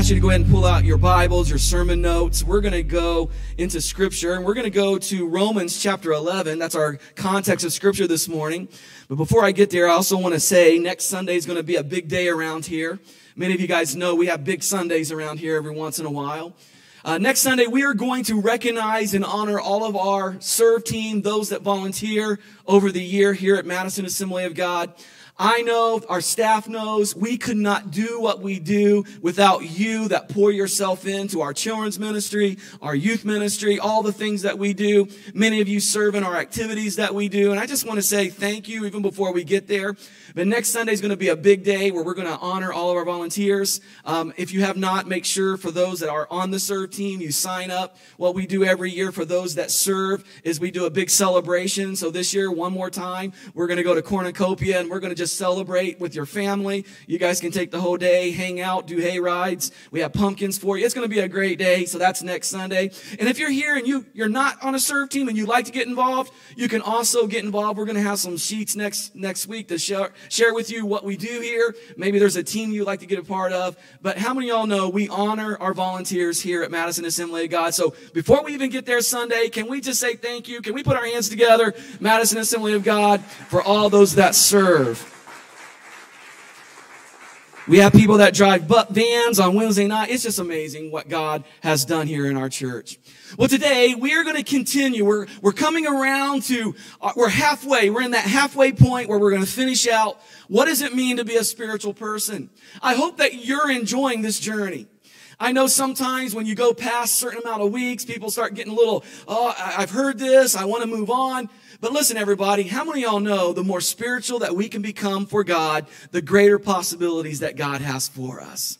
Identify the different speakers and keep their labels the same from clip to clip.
Speaker 1: ask you to go ahead and pull out your Bibles, your sermon notes. We're going to go into Scripture, and we're going to go to Romans chapter 11. That's our context of Scripture this morning. But before I get there, I also want to say next Sunday is going to be a big day around here. Many of you guys know we have big Sundays around here every once in a while. Uh, next Sunday, we are going to recognize and honor all of our serve team, those that volunteer over the year here at Madison Assembly of God. I know, our staff knows, we could not do what we do without you that pour yourself into our children's ministry, our youth ministry, all the things that we do. Many of you serve in our activities that we do. And I just want to say thank you even before we get there. But next Sunday is going to be a big day where we're going to honor all of our volunteers. Um, if you have not, make sure for those that are on the serve team, you sign up. What we do every year for those that serve is we do a big celebration. So this year, one more time, we're going to go to Cornucopia and we're going to just celebrate with your family. You guys can take the whole day, hang out, do hay rides. We have pumpkins for you. It's going to be a great day. So that's next Sunday. And if you're here and you, you're not on a serve team and you'd like to get involved, you can also get involved. We're going to have some sheets next, next week to share, share with you what we do here. Maybe there's a team you'd like to get a part of. But how many y'all know we honor our volunteers here at Madison Assembly of God? So before we even get there Sunday, can we just say thank you? Can we put our hands together, Madison Assembly of God, for all those that serve? We have people that drive butt vans on Wednesday night. It's just amazing what God has done here in our church. Well, today we are going to continue. We're, we're coming around to, uh, we're halfway. We're in that halfway point where we're going to finish out. What does it mean to be a spiritual person? I hope that you're enjoying this journey. I know sometimes when you go past certain amount of weeks, people start getting a little, oh, I've heard this. I want to move on. But listen, everybody, how many of y'all know the more spiritual that we can become for God, the greater possibilities that God has for us?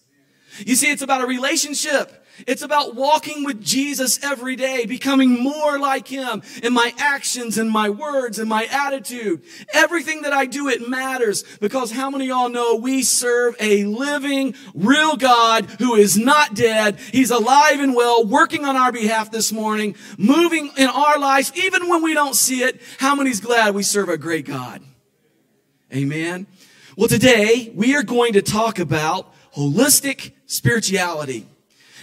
Speaker 1: You see, it's about a relationship. It's about walking with Jesus every day, becoming more like Him in my actions and my words and my attitude. Everything that I do, it matters because how many y'all know we serve a living, real God who is not dead. He's alive and well, working on our behalf this morning, moving in our lives, even when we don't see it. How many's glad we serve a great God? Amen. Well, today we are going to talk about holistic spirituality.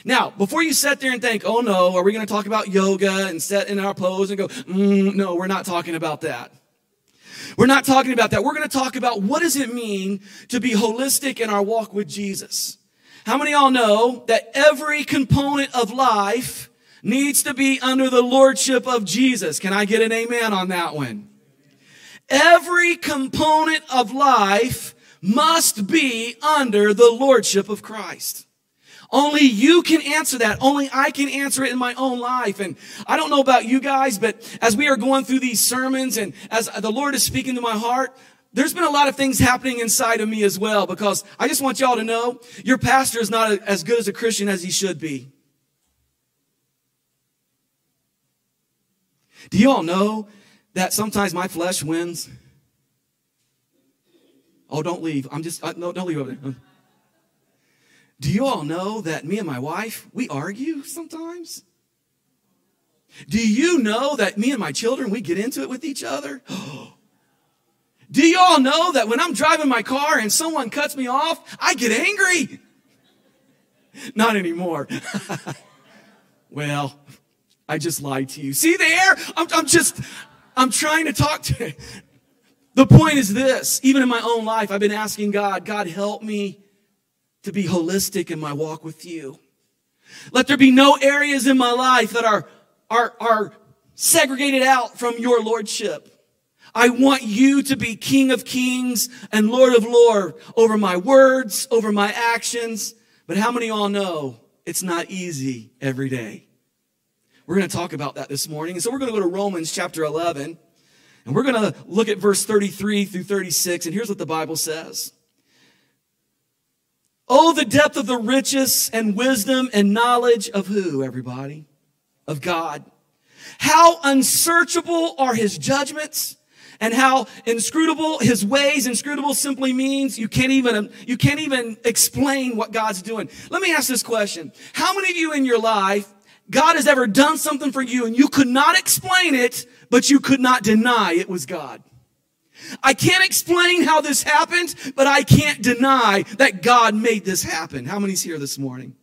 Speaker 1: Now, before you sit there and think, oh no, are we going to talk about yoga and set in our pose and go, mm, no, we're not talking about that. We're not talking about that. We're going to talk about what does it mean to be holistic in our walk with Jesus. How many y'all know that every component of life needs to be under the lordship of Jesus? Can I get an amen on that one? Every component of life must be under the lordship of Christ. Only you can answer that. Only I can answer it in my own life. And I don't know about you guys, but as we are going through these sermons and as the Lord is speaking to my heart, there's been a lot of things happening inside of me as well because I just want y'all to know your pastor is not as good as a Christian as he should be. Do you all know that sometimes my flesh wins? Oh, don't leave. I'm just, uh, no, don't leave over there. Do you all know that me and my wife, we argue sometimes? Do you know that me and my children, we get into it with each other? Do you all know that when I'm driving my car and someone cuts me off, I get angry? Not anymore. well, I just lied to you. See there? I'm, I'm just, I'm trying to talk to. The point is this, even in my own life, I've been asking God, God, help me to be holistic in my walk with you. Let there be no areas in my life that are, are, are segregated out from your lordship. I want you to be King of kings and Lord of lords over my words, over my actions. But how many all know it's not easy every day? We're going to talk about that this morning. And so we're going to go to Romans chapter 11 and we're going to look at verse 33 through 36. And here's what the Bible says. Oh, the depth of the riches and wisdom and knowledge of who, everybody? Of God. How unsearchable are his judgments and how inscrutable his ways. Inscrutable simply means you can't even, you can't even explain what God's doing. Let me ask this question. How many of you in your life, God has ever done something for you and you could not explain it, but you could not deny it was God? I can't explain how this happened, but I can't deny that God made this happen. How many's here this morning?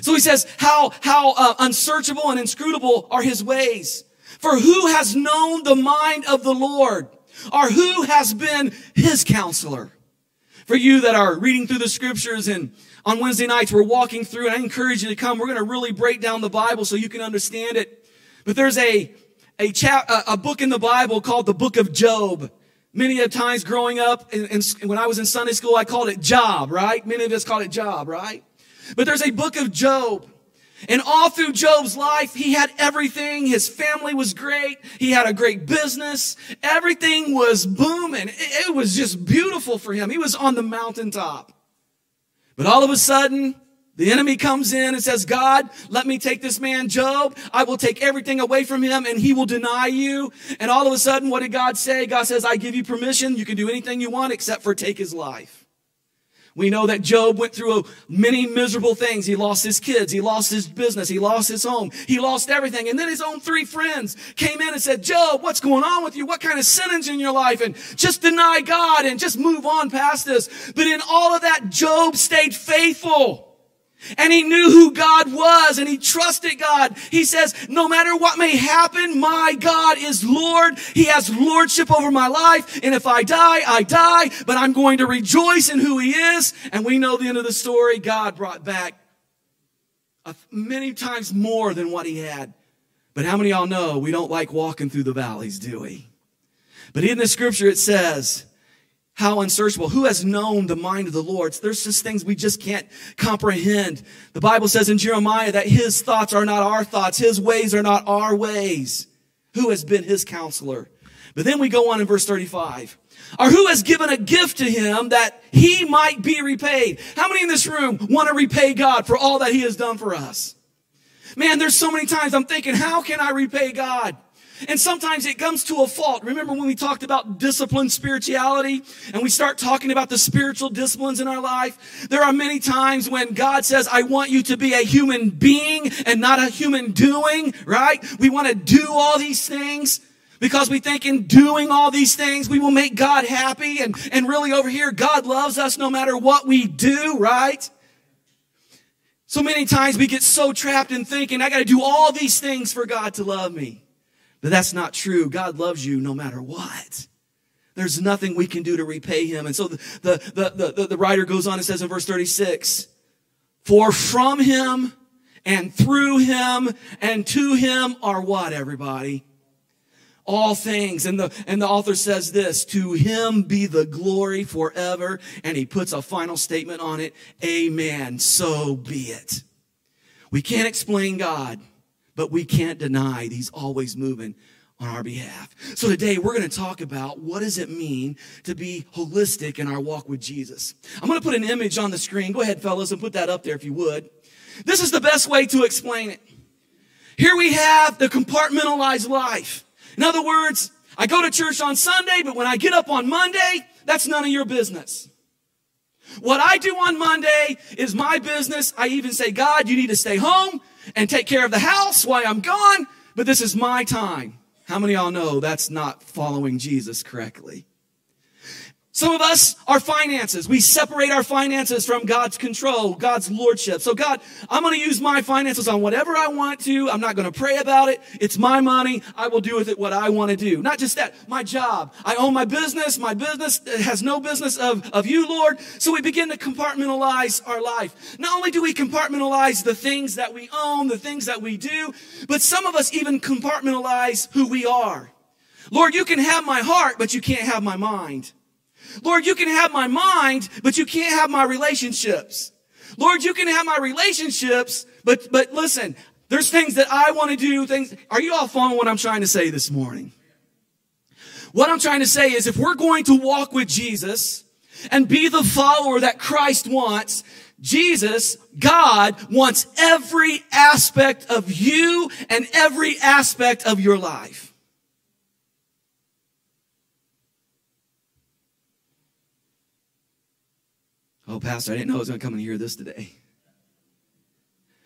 Speaker 1: So he says, how, how uh, unsearchable and inscrutable are his ways. For who has known the mind of the Lord? Or who has been his counselor? For you that are reading through the scriptures and on Wednesday nights we're walking through and I encourage you to come. We're going to really break down the Bible so you can understand it. But there's a, a chap, a, a book in the Bible called the book of Job. Many of times growing up and, and when I was in Sunday school, I called it Job, right? Many of us called it Job, right? But there's a book of Job. And all through Job's life, he had everything. His family was great. He had a great business. Everything was booming. It was just beautiful for him. He was on the mountaintop. But all of a sudden, the enemy comes in and says, God, let me take this man, Job. I will take everything away from him and he will deny you. And all of a sudden, what did God say? God says, I give you permission. You can do anything you want except for take his life. We know that Job went through many miserable things. He lost his kids. He lost his business. He lost his home. He lost everything. And then his own three friends came in and said, Job, what's going on with you? What kind of sin's in your life? And just deny God and just move on past this. But in all of that, Job stayed faithful. And he knew who God was and he trusted God. He says, no matter what may happen, my God is Lord. He has lordship over my life. And if I die, I die, but I'm going to rejoice in who he is. And we know the end of the story. God brought back many times more than what he had. But how many y'all know we don't like walking through the valleys, do we? But in the scripture it says, how unsearchable. Who has known the mind of the Lord? There's just things we just can't comprehend. The Bible says in Jeremiah that his thoughts are not our thoughts. His ways are not our ways. Who has been his counselor? But then we go on in verse 35. Or who has given a gift to him that he might be repaid? How many in this room want to repay God for all that he has done for us? Man, there's so many times I'm thinking, how can I repay God? And sometimes it comes to a fault. Remember when we talked about disciplined spirituality and we start talking about the spiritual disciplines in our life? There are many times when God says, I want you to be a human being and not a human doing, right? We want to do all these things because we think in doing all these things, we will make God happy. And, and really over here, God loves us no matter what we do, right? So many times we get so trapped in thinking, I got to do all these things for God to love me. But that's not true. God loves you no matter what. There's nothing we can do to repay him. And so the, the, the, the, the writer goes on and says in verse 36, for from him and through him and to him are what, everybody? All things. And the, and the author says this, to him be the glory forever. And he puts a final statement on it. Amen. So be it. We can't explain God. But we can't deny he's always moving on our behalf. So today we're going to talk about what does it mean to be holistic in our walk with Jesus. I'm going to put an image on the screen. Go ahead, fellas, and put that up there if you would. This is the best way to explain it. Here we have the compartmentalized life. In other words, I go to church on Sunday, but when I get up on Monday, that's none of your business. What I do on Monday is my business. I even say, God, you need to stay home and take care of the house while I'm gone, but this is my time. How many y'all know that's not following Jesus correctly? Some of us, our finances, we separate our finances from God's control, God's lordship. So God, I'm going to use my finances on whatever I want to. I'm not going to pray about it. It's my money. I will do with it what I want to do. Not just that, my job. I own my business. My business has no business of, of you, Lord. So we begin to compartmentalize our life. Not only do we compartmentalize the things that we own, the things that we do, but some of us even compartmentalize who we are. Lord, you can have my heart, but you can't have my mind. Lord, you can have my mind, but you can't have my relationships. Lord, you can have my relationships, but, but listen, there's things that I want to do, things. Are you all following what I'm trying to say this morning? What I'm trying to say is if we're going to walk with Jesus and be the follower that Christ wants, Jesus, God wants every aspect of you and every aspect of your life. Oh, Pastor, I didn't know I was going to come and hear this today.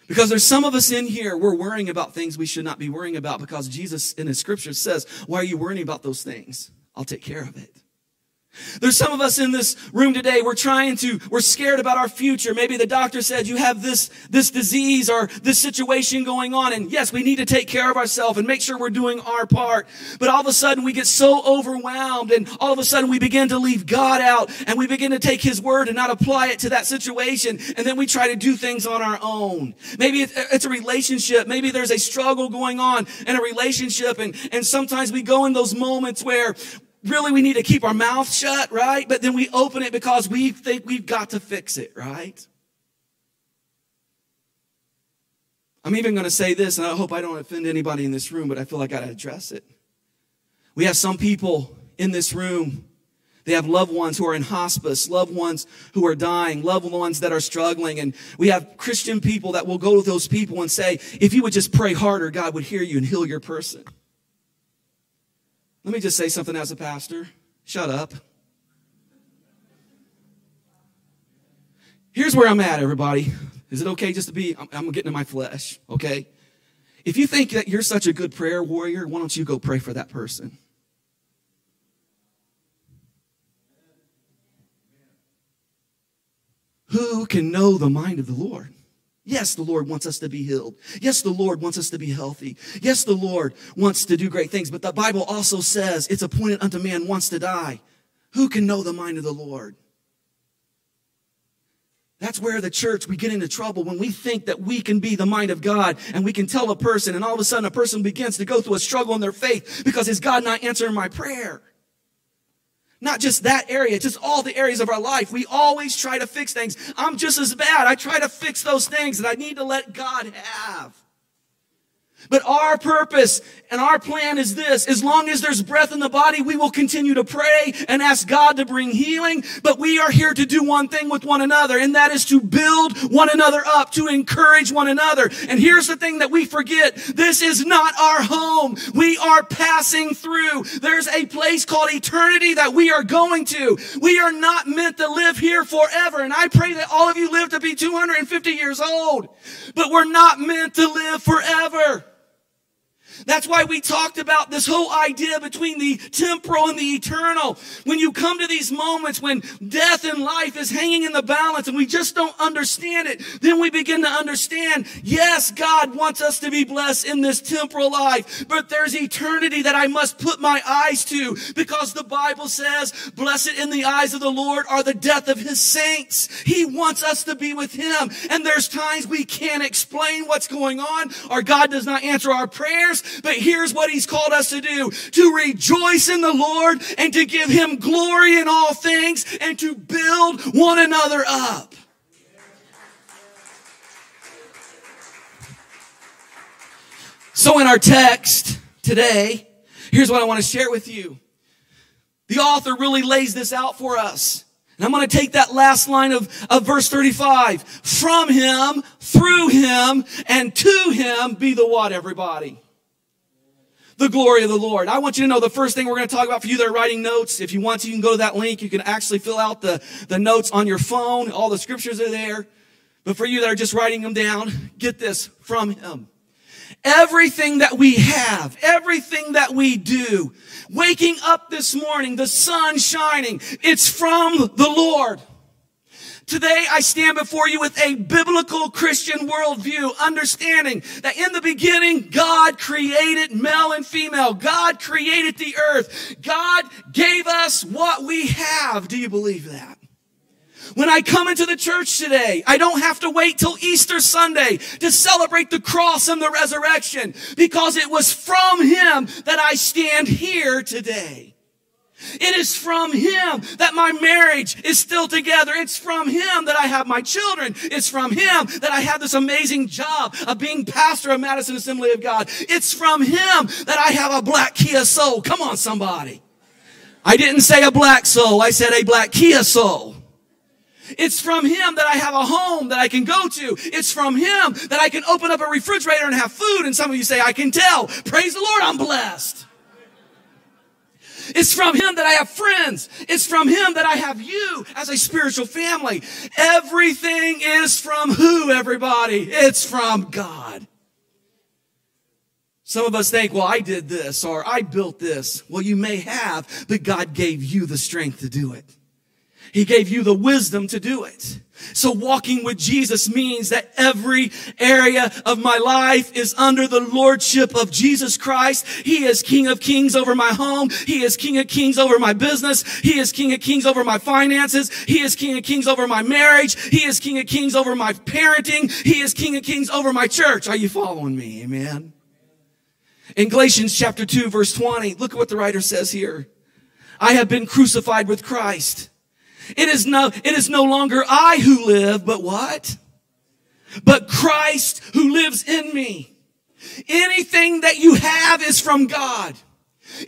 Speaker 1: Because there's some of us in here, we're worrying about things we should not be worrying about because Jesus in his scripture says, Why are you worrying about those things? I'll take care of it. There's some of us in this room today, we're trying to, we're scared about our future. Maybe the doctor said you have this, this disease or this situation going on. And yes, we need to take care of ourselves and make sure we're doing our part. But all of a sudden we get so overwhelmed and all of a sudden we begin to leave God out and we begin to take His word and not apply it to that situation. And then we try to do things on our own. Maybe it's a relationship. Maybe there's a struggle going on in a relationship. And, and sometimes we go in those moments where really we need to keep our mouth shut, right? But then we open it because we think we've got to fix it, right? I'm even going to say this, and I hope I don't offend anybody in this room, but I feel like I got to address it. We have some people in this room. They have loved ones who are in hospice, loved ones who are dying, loved ones that are struggling. And we have Christian people that will go to those people and say, if you would just pray harder, God would hear you and heal your person. Let me just say something as a pastor. Shut up. Here's where I'm at, everybody. Is it okay just to be, I'm, I'm getting in my flesh, okay? If you think that you're such a good prayer warrior, why don't you go pray for that person? Who can know the mind of the Lord? Yes, the Lord wants us to be healed. Yes, the Lord wants us to be healthy. Yes, the Lord wants to do great things. But the Bible also says it's appointed unto man once to die. Who can know the mind of the Lord? That's where the church, we get into trouble when we think that we can be the mind of God and we can tell a person and all of a sudden a person begins to go through a struggle in their faith because is God not answering my prayer? Not just that area, just all the areas of our life. We always try to fix things. I'm just as bad. I try to fix those things that I need to let God have. But our purpose and our plan is this. As long as there's breath in the body, we will continue to pray and ask God to bring healing. But we are here to do one thing with one another, and that is to build one another up, to encourage one another. And here's the thing that we forget. This is not our home. We are passing through. There's a place called eternity that we are going to. We are not meant to live here forever. And I pray that all of you live to be 250 years old. But we're not meant to live forever. That's why we talked about this whole idea between the temporal and the eternal. When you come to these moments when death and life is hanging in the balance and we just don't understand it, then we begin to understand, yes, God wants us to be blessed in this temporal life, but there's eternity that I must put my eyes to because the Bible says, blessed in the eyes of the Lord are the death of his saints. He wants us to be with him. And there's times we can't explain what's going on or God does not answer our prayers. But here's what he's called us to do. To rejoice in the Lord and to give him glory in all things and to build one another up. So in our text today, here's what I want to share with you. The author really lays this out for us. And I'm going to take that last line of, of verse 35. From him, through him, and to him be the what, everybody? The glory of the Lord. I want you to know the first thing we're going to talk about for you that are writing notes. If you want to, you can go to that link. You can actually fill out the, the notes on your phone. All the scriptures are there. But for you that are just writing them down, get this from Him. Everything that we have, everything that we do, waking up this morning, the sun shining, it's from the Lord. Today I stand before you with a biblical Christian worldview, understanding that in the beginning, God created male and female. God created the earth. God gave us what we have. Do you believe that? When I come into the church today, I don't have to wait till Easter Sunday to celebrate the cross and the resurrection because it was from Him that I stand here today. It is from Him that my marriage is still together. It's from Him that I have my children. It's from Him that I have this amazing job of being pastor of Madison Assembly of God. It's from Him that I have a black Kia soul. Come on, somebody. I didn't say a black soul. I said a black Kia soul. It's from Him that I have a home that I can go to. It's from Him that I can open up a refrigerator and have food. And some of you say, I can tell. Praise the Lord, I'm blessed. It's from Him that I have friends. It's from Him that I have you as a spiritual family. Everything is from who, everybody? It's from God. Some of us think, well, I did this or I built this. Well, you may have, but God gave you the strength to do it. He gave you the wisdom to do it. So walking with Jesus means that every area of my life is under the lordship of Jesus Christ. He is King of Kings over my home. He is King of Kings over my business. He is King of Kings over my finances. He is King of Kings over my marriage. He is King of Kings over my parenting. He is King of Kings over my church. Are you following me? Amen. In Galatians chapter 2 verse 20, look at what the writer says here. I have been crucified with Christ. It is no, it is no longer I who live, but what? But Christ who lives in me. Anything that you have is from God.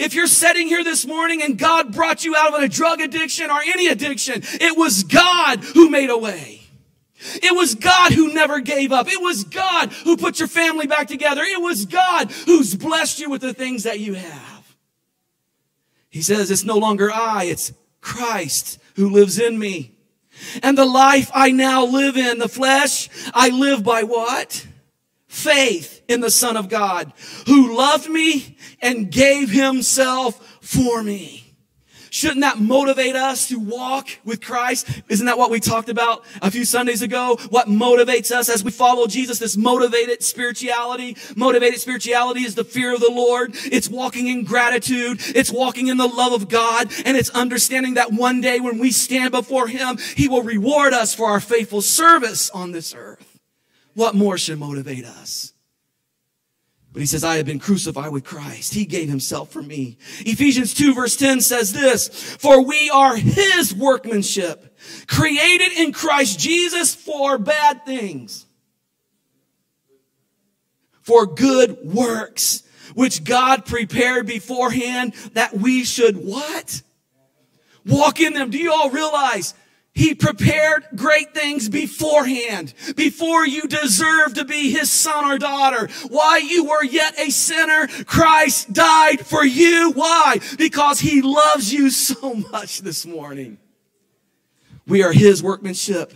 Speaker 1: If you're sitting here this morning and God brought you out of a drug addiction or any addiction, it was God who made a way. It was God who never gave up. It was God who put your family back together. It was God who's blessed you with the things that you have. He says, it's no longer I, it's Christ who lives in me. And the life I now live in the flesh, I live by what? Faith in the Son of God who loved me and gave himself for me. Shouldn't that motivate us to walk with Christ? Isn't that what we talked about a few Sundays ago? What motivates us as we follow Jesus? This motivated spirituality. Motivated spirituality is the fear of the Lord. It's walking in gratitude. It's walking in the love of God. And it's understanding that one day when we stand before Him, He will reward us for our faithful service on this earth. What more should motivate us? But he says, I have been crucified with Christ. He gave himself for me. Ephesians 2 verse 10 says this, for we are his workmanship, created in Christ Jesus for bad things, for good works, which God prepared beforehand that we should what? Walk in them. Do you all realize he prepared great things beforehand, before you deserved to be his son or daughter. Why you were yet a sinner, Christ died for you. Why? Because he loves you so much this morning. We are his workmanship.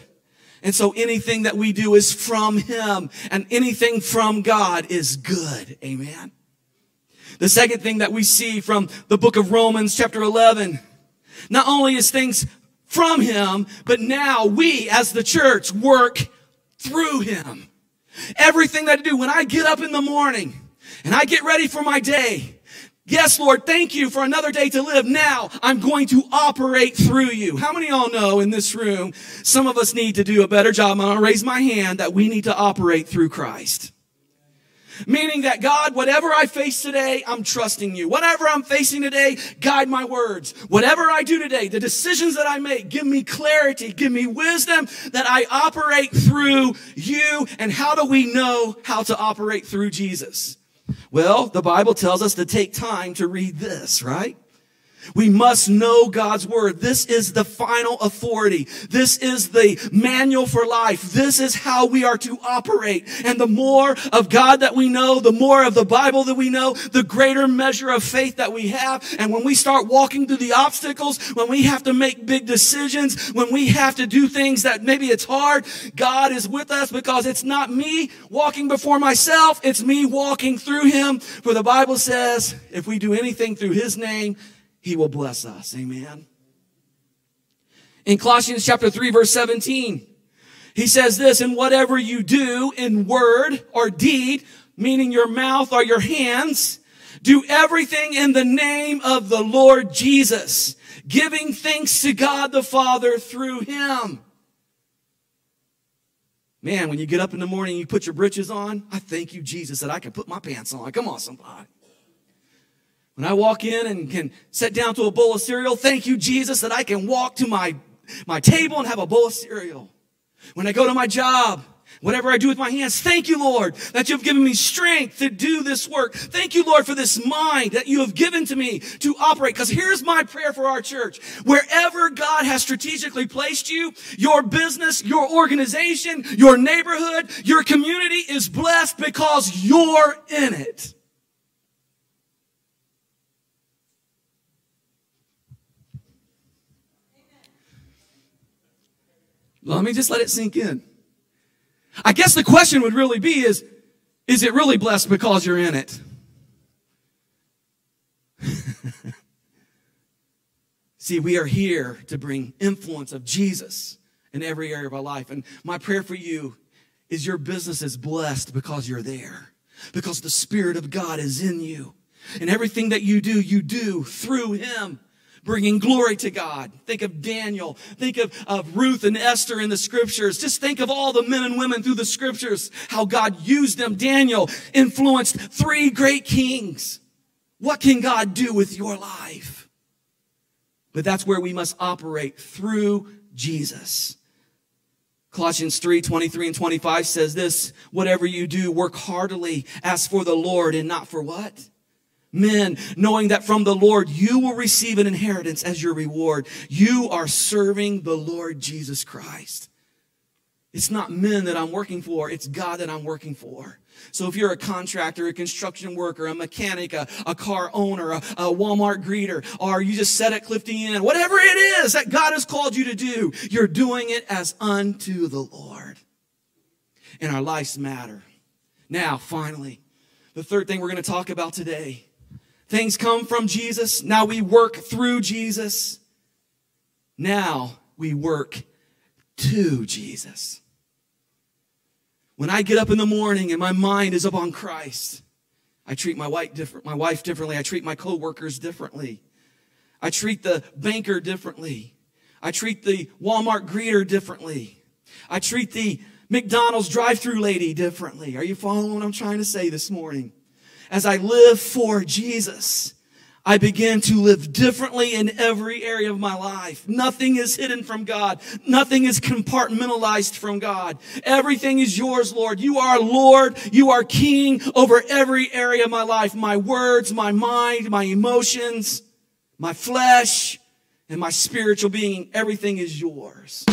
Speaker 1: And so anything that we do is from him and anything from God is good. Amen. The second thing that we see from the book of Romans chapter 11, not only is things from him, but now we as the church work through him. Everything that I do when I get up in the morning and I get ready for my day, Yes, Lord, thank you for another day to live. Now I'm going to operate through you. How many all know in this room, some of us need to do a better job. I'm going to raise my hand that we need to operate through Christ. Meaning that God, whatever I face today, I'm trusting you. Whatever I'm facing today, guide my words. Whatever I do today, the decisions that I make, give me clarity, give me wisdom that I operate through you. And how do we know how to operate through Jesus? Well, the Bible tells us to take time to read this, right? We must know God's word. This is the final authority. This is the manual for life. This is how we are to operate. And the more of God that we know, the more of the Bible that we know, the greater measure of faith that we have. And when we start walking through the obstacles, when we have to make big decisions, when we have to do things that maybe it's hard, God is with us because it's not me walking before myself. It's me walking through him. For the Bible says, if we do anything through his name, he will bless us. Amen. In Colossians chapter 3 verse 17, he says this, and whatever you do in word or deed, meaning your mouth or your hands, do everything in the name of the Lord Jesus, giving thanks to God the Father through him. Man, when you get up in the morning, you put your britches on. I thank you, Jesus, that I can put my pants on. Come on, somebody. When I walk in and can sit down to a bowl of cereal, thank you, Jesus, that I can walk to my, my table and have a bowl of cereal. When I go to my job, whatever I do with my hands, thank you, Lord, that you've given me strength to do this work. Thank you, Lord, for this mind that you have given to me to operate. Because here's my prayer for our church. Wherever God has strategically placed you, your business, your organization, your neighborhood, your community is blessed because you're in it. Let me just let it sink in. I guess the question would really be is, is it really blessed because you're in it? See, we are here to bring influence of Jesus in every area of our life. And my prayer for you is your business is blessed because you're there, because the Spirit of God is in you. And everything that you do, you do through Him bringing glory to God. Think of Daniel. Think of, of Ruth and Esther in the scriptures. Just think of all the men and women through the scriptures, how God used them. Daniel influenced three great kings. What can God do with your life? But that's where we must operate through Jesus. Colossians 3, 23 and 25 says this, whatever you do, work heartily as for the Lord and not for what? Men, knowing that from the Lord you will receive an inheritance as your reward. You are serving the Lord Jesus Christ. It's not men that I'm working for, it's God that I'm working for. So if you're a contractor, a construction worker, a mechanic, a, a car owner, a, a, Walmart greeter, or you just set at Clifty Inn, whatever it is that God has called you to do, you're doing it as unto the Lord. And our lives matter. Now, finally, the third thing we're going to talk about today. Things come from Jesus. Now we work through Jesus. Now we work to Jesus. When I get up in the morning and my mind is upon Christ, I treat my wife, different, my wife differently. I treat my coworkers differently. I treat the banker differently. I treat the Walmart greeter differently. I treat the McDonald's drive-through lady differently. Are you following what I'm trying to say this morning? As I live for Jesus, I begin to live differently in every area of my life. Nothing is hidden from God. Nothing is compartmentalized from God. Everything is yours, Lord. You are Lord. You are King over every area of my life. My words, my mind, my emotions, my flesh, and my spiritual being. Everything is yours.